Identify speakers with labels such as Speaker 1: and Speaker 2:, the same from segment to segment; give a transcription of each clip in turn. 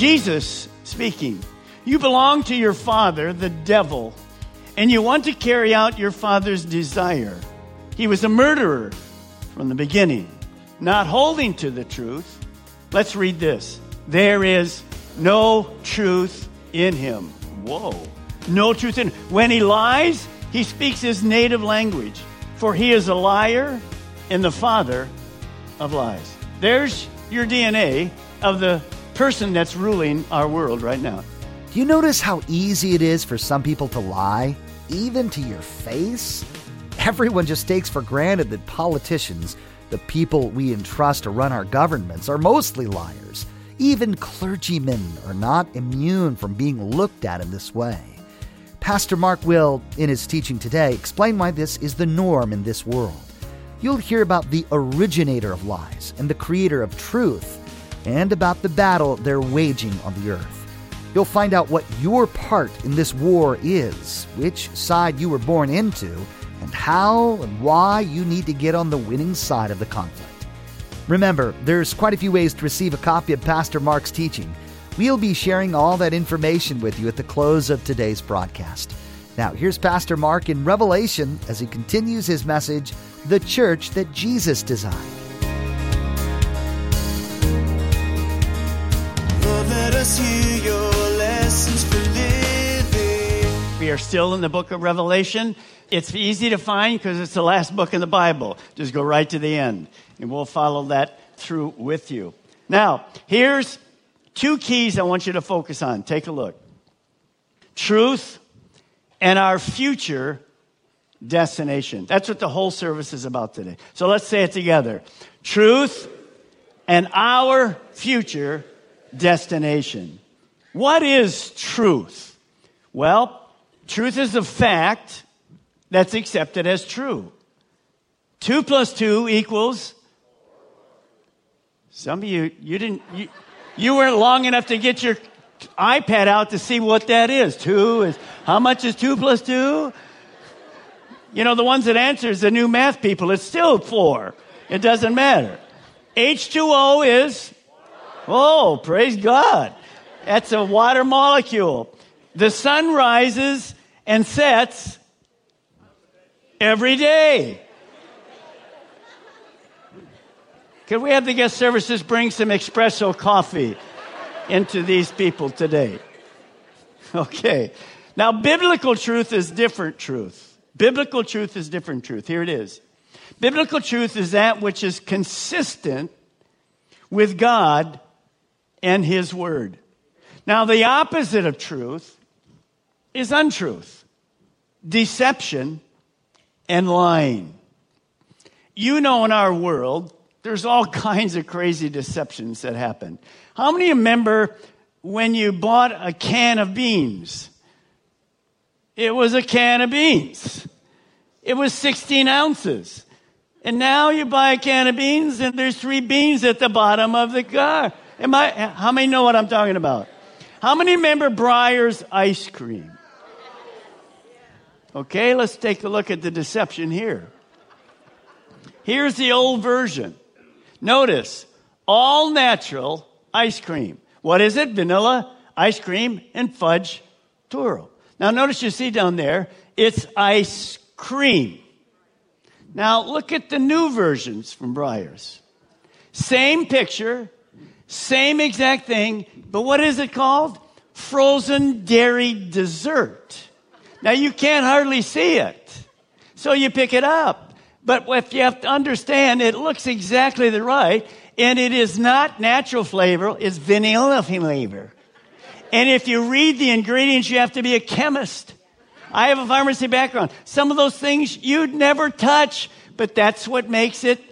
Speaker 1: Jesus speaking. You belong to your father, the devil, and you want to carry out your father's desire. He was a murderer from the beginning, not holding to the truth. Let's read this. There is no truth in him. Whoa. No truth in When he lies, he speaks his native language, for he is a liar and the father of lies. There's your DNA of the person that's ruling our world right now.
Speaker 2: Do you notice how easy it is for some people to lie, even to your face? Everyone just takes for granted that politicians, the people we entrust to run our governments, are mostly liars. Even clergymen are not immune from being looked at in this way. Pastor Mark will, in his teaching today, explain why this is the norm in this world. You'll hear about the originator of lies and the creator of truth, and about the battle they're waging on the earth. You'll find out what your part in this war is, which side you were born into, and how and why you need to get on the winning side of the conflict. Remember, there's quite a few ways to receive a copy of Pastor Mark's teaching. We'll be sharing all that information with you at the close of today's broadcast. Now, here's Pastor Mark in Revelation as he continues his message The Church That Jesus Designed.
Speaker 1: We are still in the book of Revelation. It's easy to find because it's the last book in the Bible. Just go right to the end, and we'll follow that through with you. Now, here's two keys I want you to focus on. Take a look truth and our future destination. That's what the whole service is about today. So let's say it together truth and our future destination. What is truth? Well, truth is a fact that's accepted as true. Two plus two equals. Some of you, you didn't, you, you weren't long enough to get your iPad out to see what that is. Two is, how much is two plus two? You know, the ones that answer is the new math people. It's still four. It doesn't matter. H2O is, oh, praise God. That's a water molecule. The sun rises and sets every day. Can we have the guest services bring some espresso coffee into these people today? Okay. Now, biblical truth is different truth. Biblical truth is different truth. Here it is. Biblical truth is that which is consistent with God and His Word. Now, the opposite of truth is untruth, deception, and lying. You know, in our world, there's all kinds of crazy deceptions that happen. How many remember when you bought a can of beans? It was a can of beans. It was 16 ounces. And now you buy a can of beans and there's three beans at the bottom of the car. Am I, how many know what I'm talking about? How many remember Breyers ice cream? Okay, let's take a look at the deception here. Here's the old version. Notice, all natural ice cream. What is it? Vanilla, ice cream, and fudge Twirl. Now notice you see down there, it's ice cream. Now look at the new versions from Breyers. Same picture, same exact thing, but what is it called? Frozen dairy dessert. Now you can't hardly see it. So you pick it up. But if you have to understand, it looks exactly the right, and it is not natural flavor, it's vanilla flavor. And if you read the ingredients, you have to be a chemist. I have a pharmacy background. Some of those things you'd never touch, but that's what makes it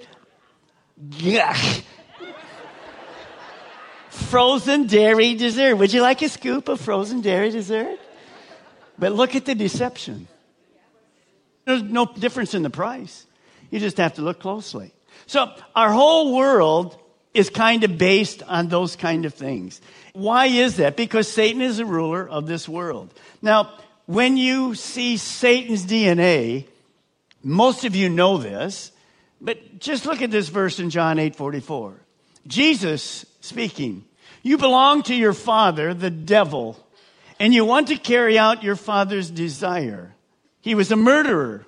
Speaker 1: yuck. frozen dairy dessert. Would you like a scoop of frozen dairy dessert? But look at the deception. There's no difference in the price. You just have to look closely. So our whole world is kind of based on those kind of things. Why is that? Because Satan is the ruler of this world. Now, when you see Satan's DNA, most of you know this, but just look at this verse in John 8 44. Jesus speaking, You belong to your father, the devil, and you want to carry out your father's desire. He was a murderer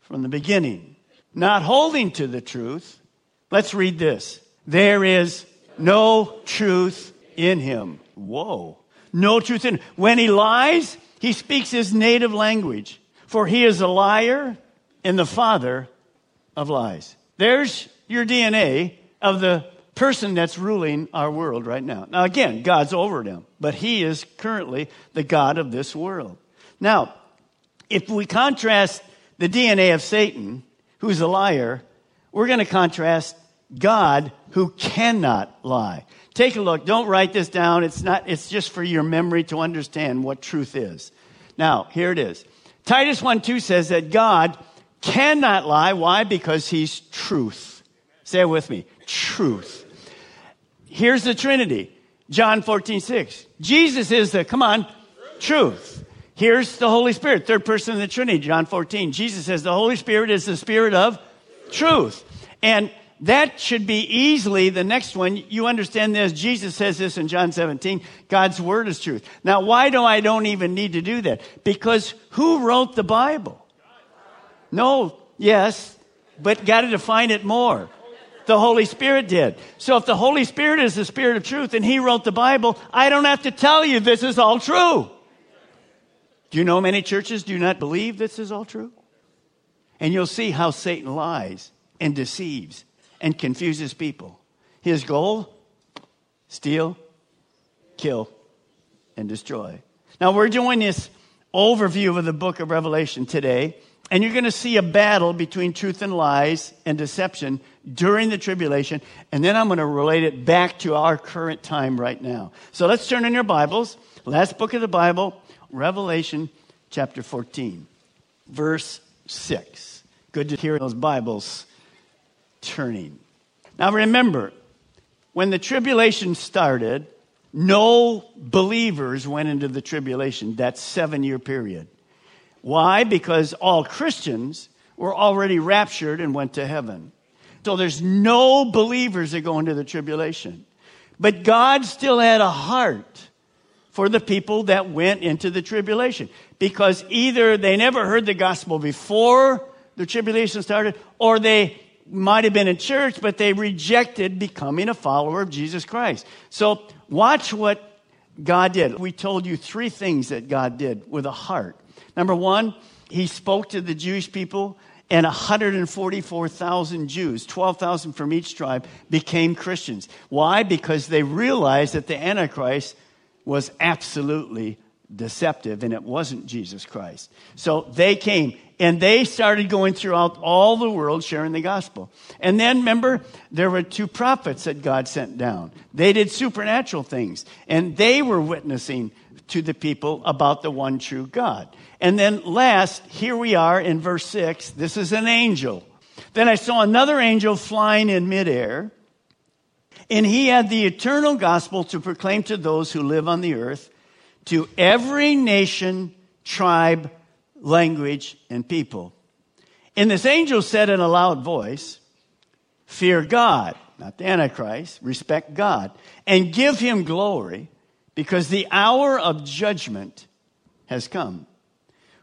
Speaker 1: from the beginning, not holding to the truth. Let's read this. There is no truth in him. Whoa. No truth in him. When he lies, he speaks his native language, for he is a liar and the father of lies. There's your DNA of the person that's ruling our world right now. Now, again, God's over them, but he is currently the God of this world. Now, if we contrast the DNA of Satan, who's a liar, we're going to contrast God who cannot lie. Take a look. Don't write this down. It's not, it's just for your memory to understand what truth is. Now, here it is. Titus 1 2 says that God cannot lie. Why? Because he's truth. Say it with me. Truth. Here's the Trinity. John 14 6. Jesus is the, come on, truth. Here's the Holy Spirit, third person of the Trinity, John 14. Jesus says the Holy Spirit is the Spirit of truth. And that should be easily the next one. You understand this. Jesus says this in John 17. God's word is truth. Now, why do I don't even need to do that? Because who wrote the Bible? No, yes, but got to define it more. The Holy Spirit did. So if the Holy Spirit is the Spirit of truth and He wrote the Bible, I don't have to tell you this is all true. Do you know many churches do not believe this is all true? And you'll see how Satan lies and deceives and confuses people. His goal steal, kill, and destroy. Now, we're doing this overview of the book of Revelation today, and you're going to see a battle between truth and lies and deception during the tribulation, and then I'm going to relate it back to our current time right now. So let's turn in your Bibles. Last book of the Bible, Revelation chapter 14, verse 6. Good to hear those Bibles turning. Now remember, when the tribulation started, no believers went into the tribulation, that seven year period. Why? Because all Christians were already raptured and went to heaven. So there's no believers that go into the tribulation. But God still had a heart for the people that went into the tribulation because either they never heard the gospel before the tribulation started or they might have been in church, but they rejected becoming a follower of Jesus Christ. So watch what God did. We told you three things that God did with a heart. Number one, he spoke to the Jewish people, and 144,000 Jews, 12,000 from each tribe, became Christians. Why? Because they realized that the Antichrist was absolutely deceptive and it wasn't Jesus Christ. So they came and they started going throughout all the world sharing the gospel. And then remember, there were two prophets that God sent down. They did supernatural things and they were witnessing to the people about the one true God. And then last, here we are in verse 6. This is an angel. Then I saw another angel flying in midair, and he had the eternal gospel to proclaim to those who live on the earth, to every nation, tribe, language, and people. And this angel said in a loud voice, Fear God, not the Antichrist, respect God, and give him glory, because the hour of judgment has come.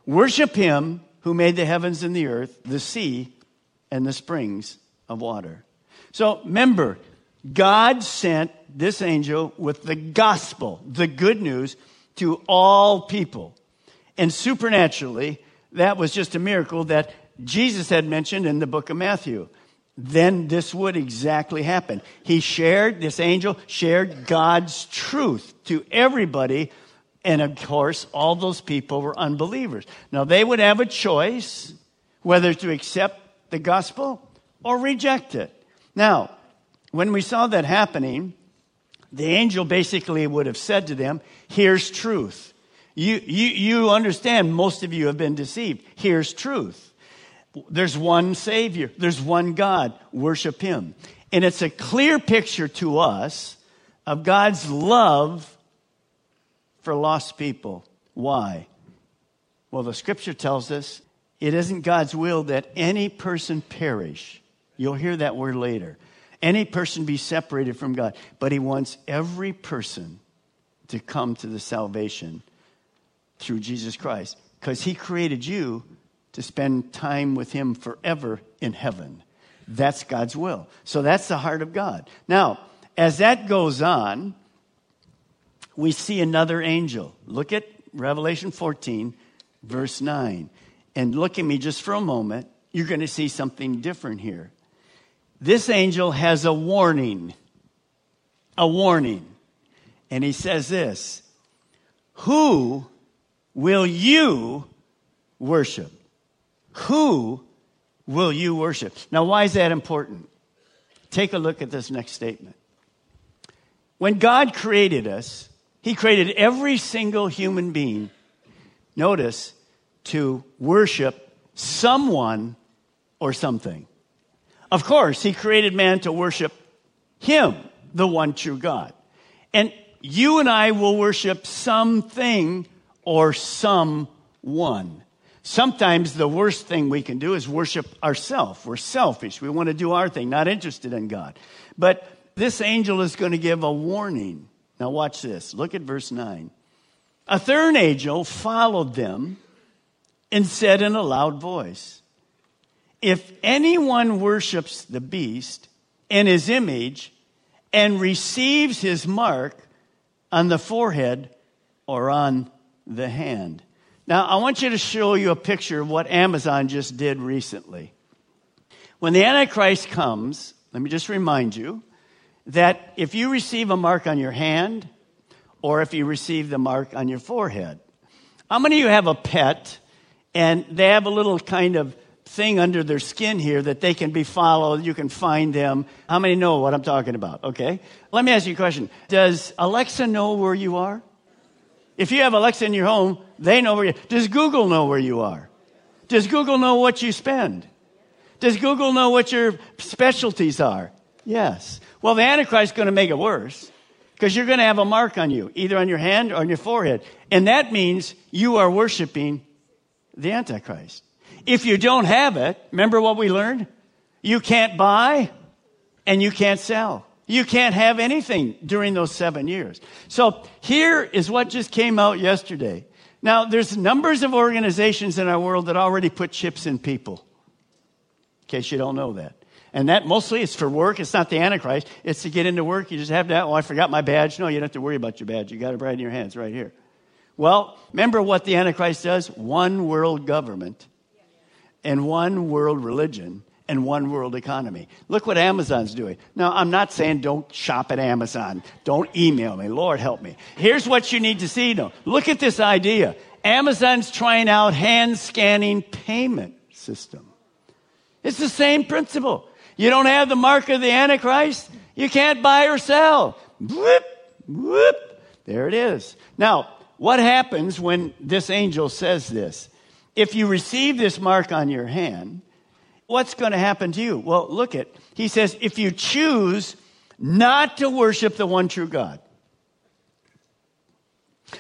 Speaker 1: Worship him who made the heavens and the earth, the sea, and the springs of water. So remember, God sent this angel with the gospel, the good news, to all people. And supernaturally, that was just a miracle that Jesus had mentioned in the book of Matthew. Then this would exactly happen. He shared, this angel shared God's truth to everybody And of course, all those people were unbelievers. Now, they would have a choice whether to accept the gospel or reject it. Now, when we saw that happening, the angel basically would have said to them, Here's truth. You, you, you understand, most of you have been deceived. Here's truth. There's one Savior, there's one God. Worship Him. And it's a clear picture to us of God's love for lost people. Why? Well, the scripture tells us it isn't God's will that any person perish. You'll hear that word later. Any person be separated from God. But He wants every person to come to the salvation through Jesus Christ because He created you to spend time with Him forever in heaven. That's God's will. So that's the heart of God. Now, as that goes on, we see another angel. Look at Revelation 14, verse 9. And look at me just for a moment. You're going to see something different here. This angel has a warning. A warning. And he says this Who will you worship? Who will you worship? Now, why is that important? Take a look at this next statement. When God created us, He created every single human being, notice, to worship someone or something. Of course, He created man to worship Him, the one true God. And you and I will worship something or someone. Sometimes the worst thing we can do is worship ourselves. We're selfish. We want to do our thing, not interested in God. But this angel is going to give a warning. Now, watch this. Look at verse 9. A third angel followed them and said in a loud voice, If anyone worships the beast and his image and receives his mark on the forehead or on the hand, now, I want you to show you a picture of what Amazon just did recently. When the Antichrist comes, let me just remind you that if you receive a mark on your hand or if you receive the mark on your forehead, how many of you have a pet and they have a little kind of thing under their skin here that they can be followed, you can find them. How many know what I'm talking about? Okay. Let me ask you a question. Does Alexa know where you are? If you have Alexa in your home, they know where you Does Google know where you are? Does Google know what you spend? Does Google know what your specialties are? Yes. Well, the Antichrist is going to make it worse because you're going to have a mark on you, either on your hand or on your forehead. And that means you are worshiping the Antichrist. If you don't have it, remember what we learned? You can't buy and you can't sell. You can't have anything during those seven years. So here is what just came out yesterday. Now, there's numbers of organizations in our world that already put chips in people. In case you don't know that. And that mostly is for work. It's not the Antichrist. It's to get into work. You just have that. Oh, I forgot my badge. No, you don't have to worry about your badge. You got it right in your hands right here. Well, remember what the Antichrist does? One world government and one world religion and one world economy. Look what Amazon's doing. Now, I'm not saying don't shop at Amazon. Don't email me. Lord help me. Here's what you need to see though. Look at this idea. Amazon's trying out hand scanning payment system. It's the same principle. You don't have the mark of the Antichrist, you can't buy or sell. Whoop, whoop. There it is. Now, what happens when this angel says this? If you receive this mark on your hand, what's going to happen to you? Well, look at, he says, if you choose not to worship the one true God,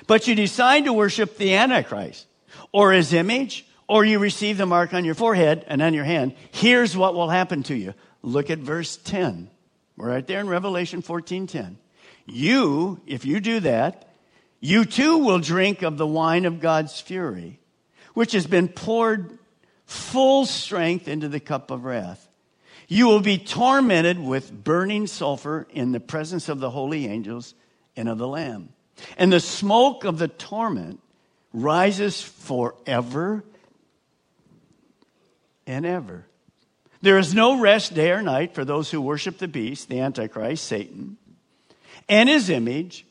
Speaker 1: but you decide to worship the Antichrist or his image, or you receive the mark on your forehead and on your hand, here's what will happen to you. Look at verse 10. We're right there in Revelation 14 10. You, if you do that, you too will drink of the wine of God's fury, which has been poured full strength into the cup of wrath. You will be tormented with burning sulfur in the presence of the holy angels and of the Lamb. And the smoke of the torment rises forever and ever. There is no rest day or night for those who worship the beast, the Antichrist, Satan, and his image,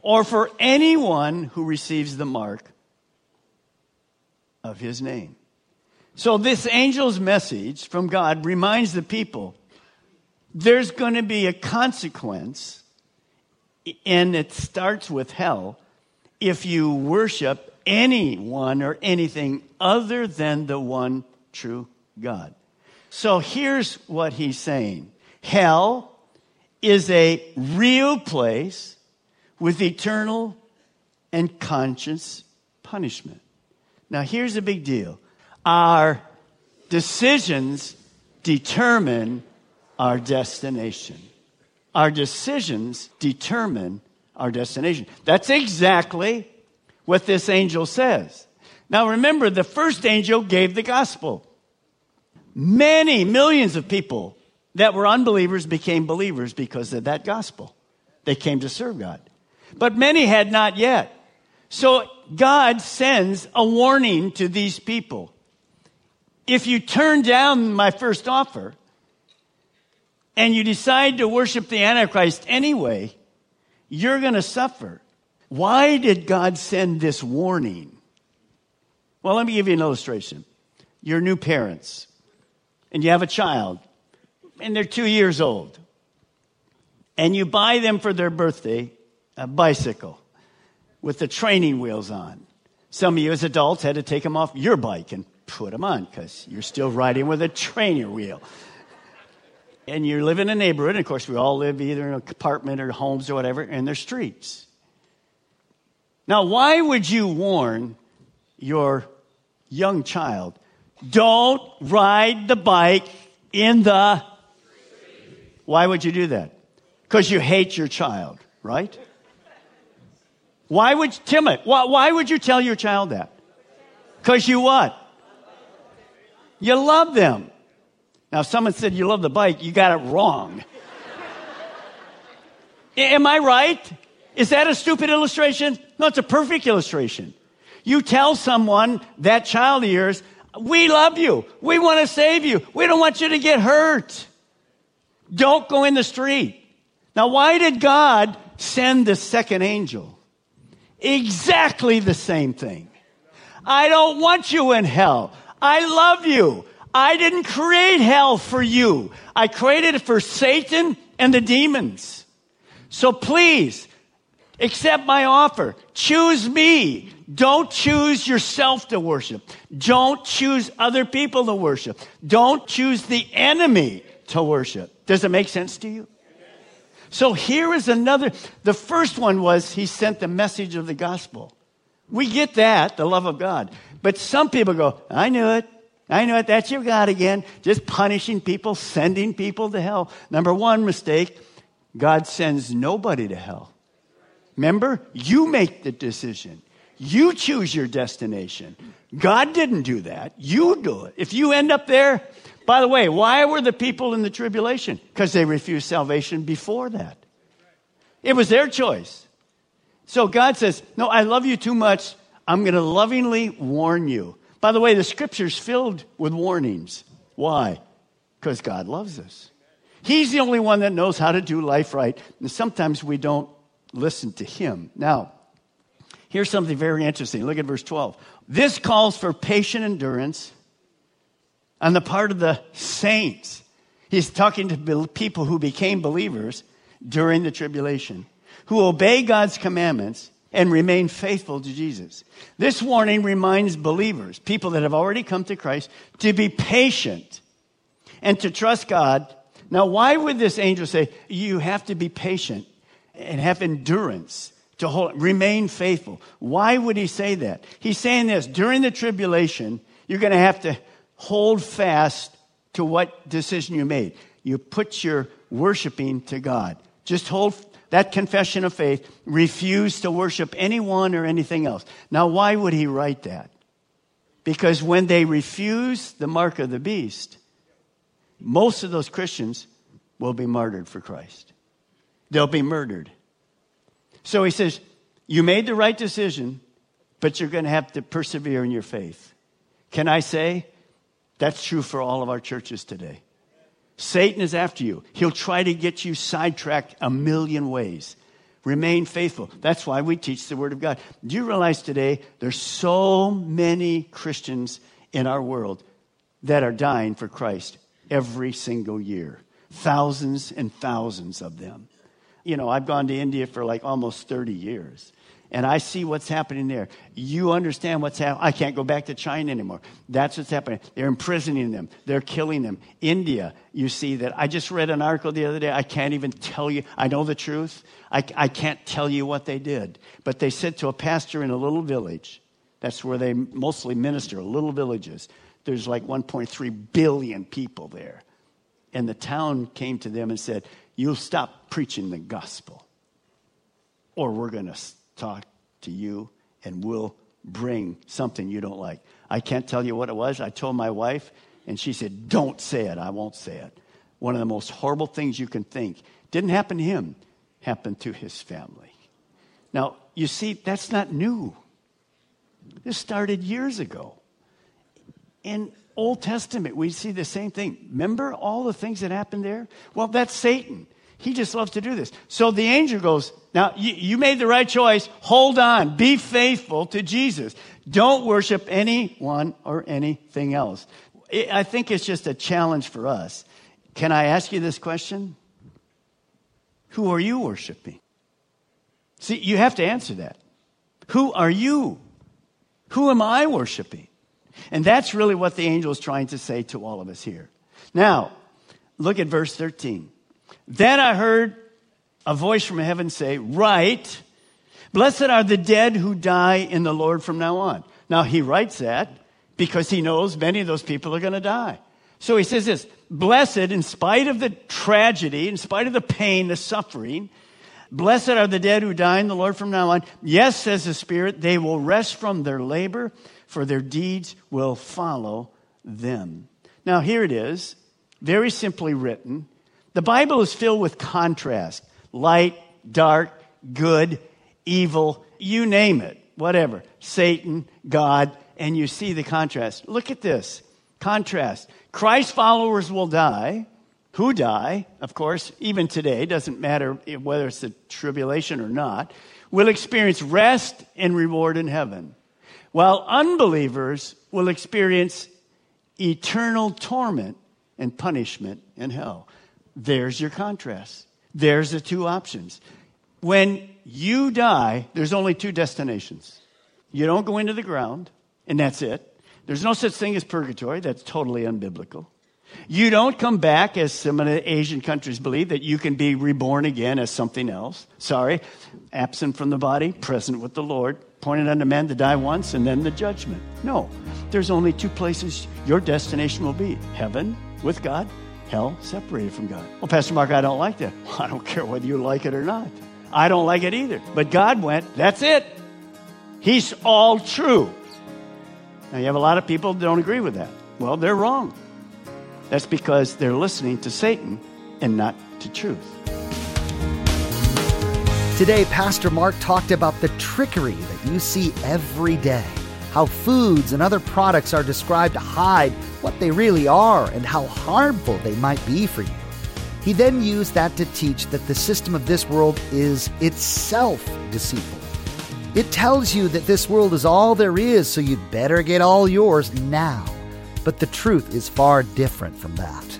Speaker 1: or for anyone who receives the mark of his name. So, this angel's message from God reminds the people there's going to be a consequence, and it starts with hell, if you worship anyone or anything other than the one true God. So, here's what he's saying hell is a real place with eternal and conscious punishment. Now, here's a big deal our decisions determine our destination. Our decisions determine our destination. That's exactly what this angel says. Now, remember, the first angel gave the gospel. Many millions of people that were unbelievers became believers because of that gospel. They came to serve God. But many had not yet. So God sends a warning to these people. If you turn down my first offer and you decide to worship the Antichrist anyway, you're going to suffer. Why did God send this warning? Well, let me give you an illustration. You're new parents and you have a child and they're two years old. And you buy them for their birthday a bicycle with the training wheels on. Some of you as adults had to take them off your bike and put them on because you're still riding with a trainer wheel. And you live in a neighborhood, and of course, we all live either in an apartment or homes or whatever, and there's streets. Now, why would you warn your young child, don't ride the bike in the why would you do that? Because you hate your child, right? Why would, Timothy, why, why would you tell your child that? Because you what? You love them. Now, if someone said you love the bike, you got it wrong. Am I right? Is that a stupid illustration? No, it's a perfect illustration. You tell someone, that child of yours, we love you. We want to save you. We don't want you to get hurt. Don't go in the street. Now, why did God send the second angel? Exactly the same thing. I don't want you in hell. I love you. I didn't create hell for you. I created it for Satan and the demons. So please, accept my offer. Choose me. Don't choose yourself to worship. Don't choose other people to worship. Don't choose the enemy to worship. Does it make sense to you? So here is another. The first one was he sent the message of the gospel. We get that, the love of God. But some people go, I knew it. I knew it. That's your God again. Just punishing people, sending people to hell. Number one mistake God sends nobody to hell. Remember, you make the decision. You choose your destination. God didn't do that. You do it. If you end up there, by the way, why were the people in the tribulation? Because they refused salvation before that. It was their choice. So God says, No, I love you too much. I'm going to lovingly warn you. By the way, the scripture's filled with warnings. Why? Because God loves us. He's the only one that knows how to do life right. And sometimes we don't listen to him. Now, here's something very interesting. Look at verse 12. This calls for patient endurance on the part of the saints. He's talking to people who became believers during the tribulation, who obey God's commandments and remain faithful to Jesus. This warning reminds believers, people that have already come to Christ, to be patient and to trust God. Now, why would this angel say you have to be patient and have endurance to hold, remain faithful? Why would he say that? He's saying this during the tribulation, you're going to have to hold fast to what decision you made. You put your worshiping to God. Just hold that confession of faith. Refuse to worship anyone or anything else. Now, why would he write that? Because when they refuse the mark of the beast, most of those Christians will be martyred for Christ. They'll be murdered. So he says, You made the right decision, but you're going to have to persevere in your faith. Can I say, that's true for all of our churches today. Satan is after you. He'll try to get you sidetracked a million ways. Remain faithful. That's why we teach the Word of God. Do you realize today there's so many Christians in our world that are dying for Christ every single year? Thousands and thousands of them. You know, I've gone to India for like almost 30 years and I see what's happening there. You understand what's happening. I can't go back to China anymore. That's what's happening. They're imprisoning them. They're killing them. India, you see that. I just read an article the other day. I can't even tell you. I know the truth. I, I can't tell you what they did. But they said to a pastor in a little village, that's where they mostly minister, little villages. There's like 1.3 billion people there. And the town came to them and said, You'll stop preaching the gospel, or we're going to talk to you and we'll bring something you don't like. I can't tell you what it was. I told my wife, and she said, Don't say it. I won't say it. One of the most horrible things you can think didn't happen to him, happened to his family. Now, you see, that's not new. This started years ago. In Old Testament, we see the same thing. Remember all the things that happened there? Well, that's Satan. He just loves to do this. So the angel goes, Now, you, you, made the right choice. Hold on. Be faithful to Jesus. Don't worship anyone or anything else. I think it's just a challenge for us. Can I ask you this question? Who are you worshiping? See, you have to answer that. Who are you? Who am I worshiping? And that's really what the angel is trying to say to all of us here. Now, look at verse 13. Then I heard a voice from heaven say, Write, blessed are the dead who die in the Lord from now on. Now he writes that because he knows many of those people are going to die. So he says this Blessed, in spite of the tragedy, in spite of the pain, the suffering, blessed are the dead who die in the Lord from now on. Yes, says the Spirit, they will rest from their labor, for their deeds will follow them. Now, here it is, very simply written. The Bible is filled with contrast light, dark, good, evil, you name it, whatever. Satan, God, and you see the contrast. Look at this contrast. Christ followers will die. Who die, of course, even today, doesn't matter whether it's a tribulation or not, will experience rest and reward in heaven, while unbelievers will experience eternal torment and punishment in hell. There's your contrast. There's the two options. When you die, there's only two destinations. You don't go into the ground, and that's it. There's no such thing as purgatory. That's totally unbiblical. You don't come back, as some of the Asian countries believe, that you can be reborn again as something else. Sorry. Absent from the body, present with the Lord, pointed unto men to die once and then the judgment. No. There's only two places your destination will be heaven with God hell separated from God. Well, Pastor Mark, I don't like that. Well, I don't care whether you like it or not. I don't like it either. But God went, that's it. He's all true. Now, you have a lot of people that don't agree with that. Well, they're wrong. That's because they're listening to Satan and not to truth.
Speaker 2: Today, Pastor Mark talked about the trickery that you see every day how foods and other products are described to hide what they really are and how harmful they might be for you. He then used that to teach that the system of this world is itself deceitful. It tells you that this world is all there is, so you'd better get all yours now. But the truth is far different from that.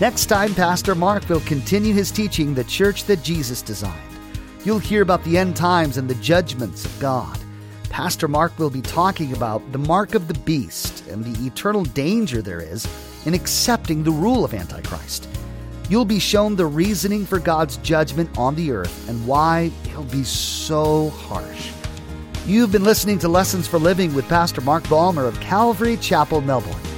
Speaker 2: Next time, Pastor Mark will continue his teaching, The Church That Jesus Designed. You'll hear about the end times and the judgments of God. Pastor Mark will be talking about the mark of the beast and the eternal danger there is in accepting the rule of Antichrist. You'll be shown the reasoning for God's judgment on the earth and why he'll be so harsh. You've been listening to Lessons for Living with Pastor Mark Balmer of Calvary Chapel, Melbourne.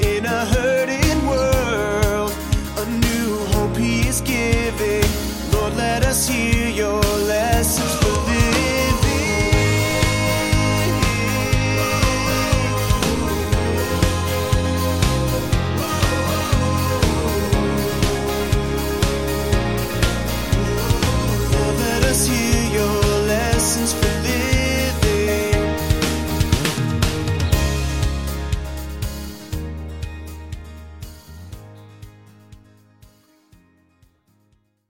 Speaker 3: In a hurting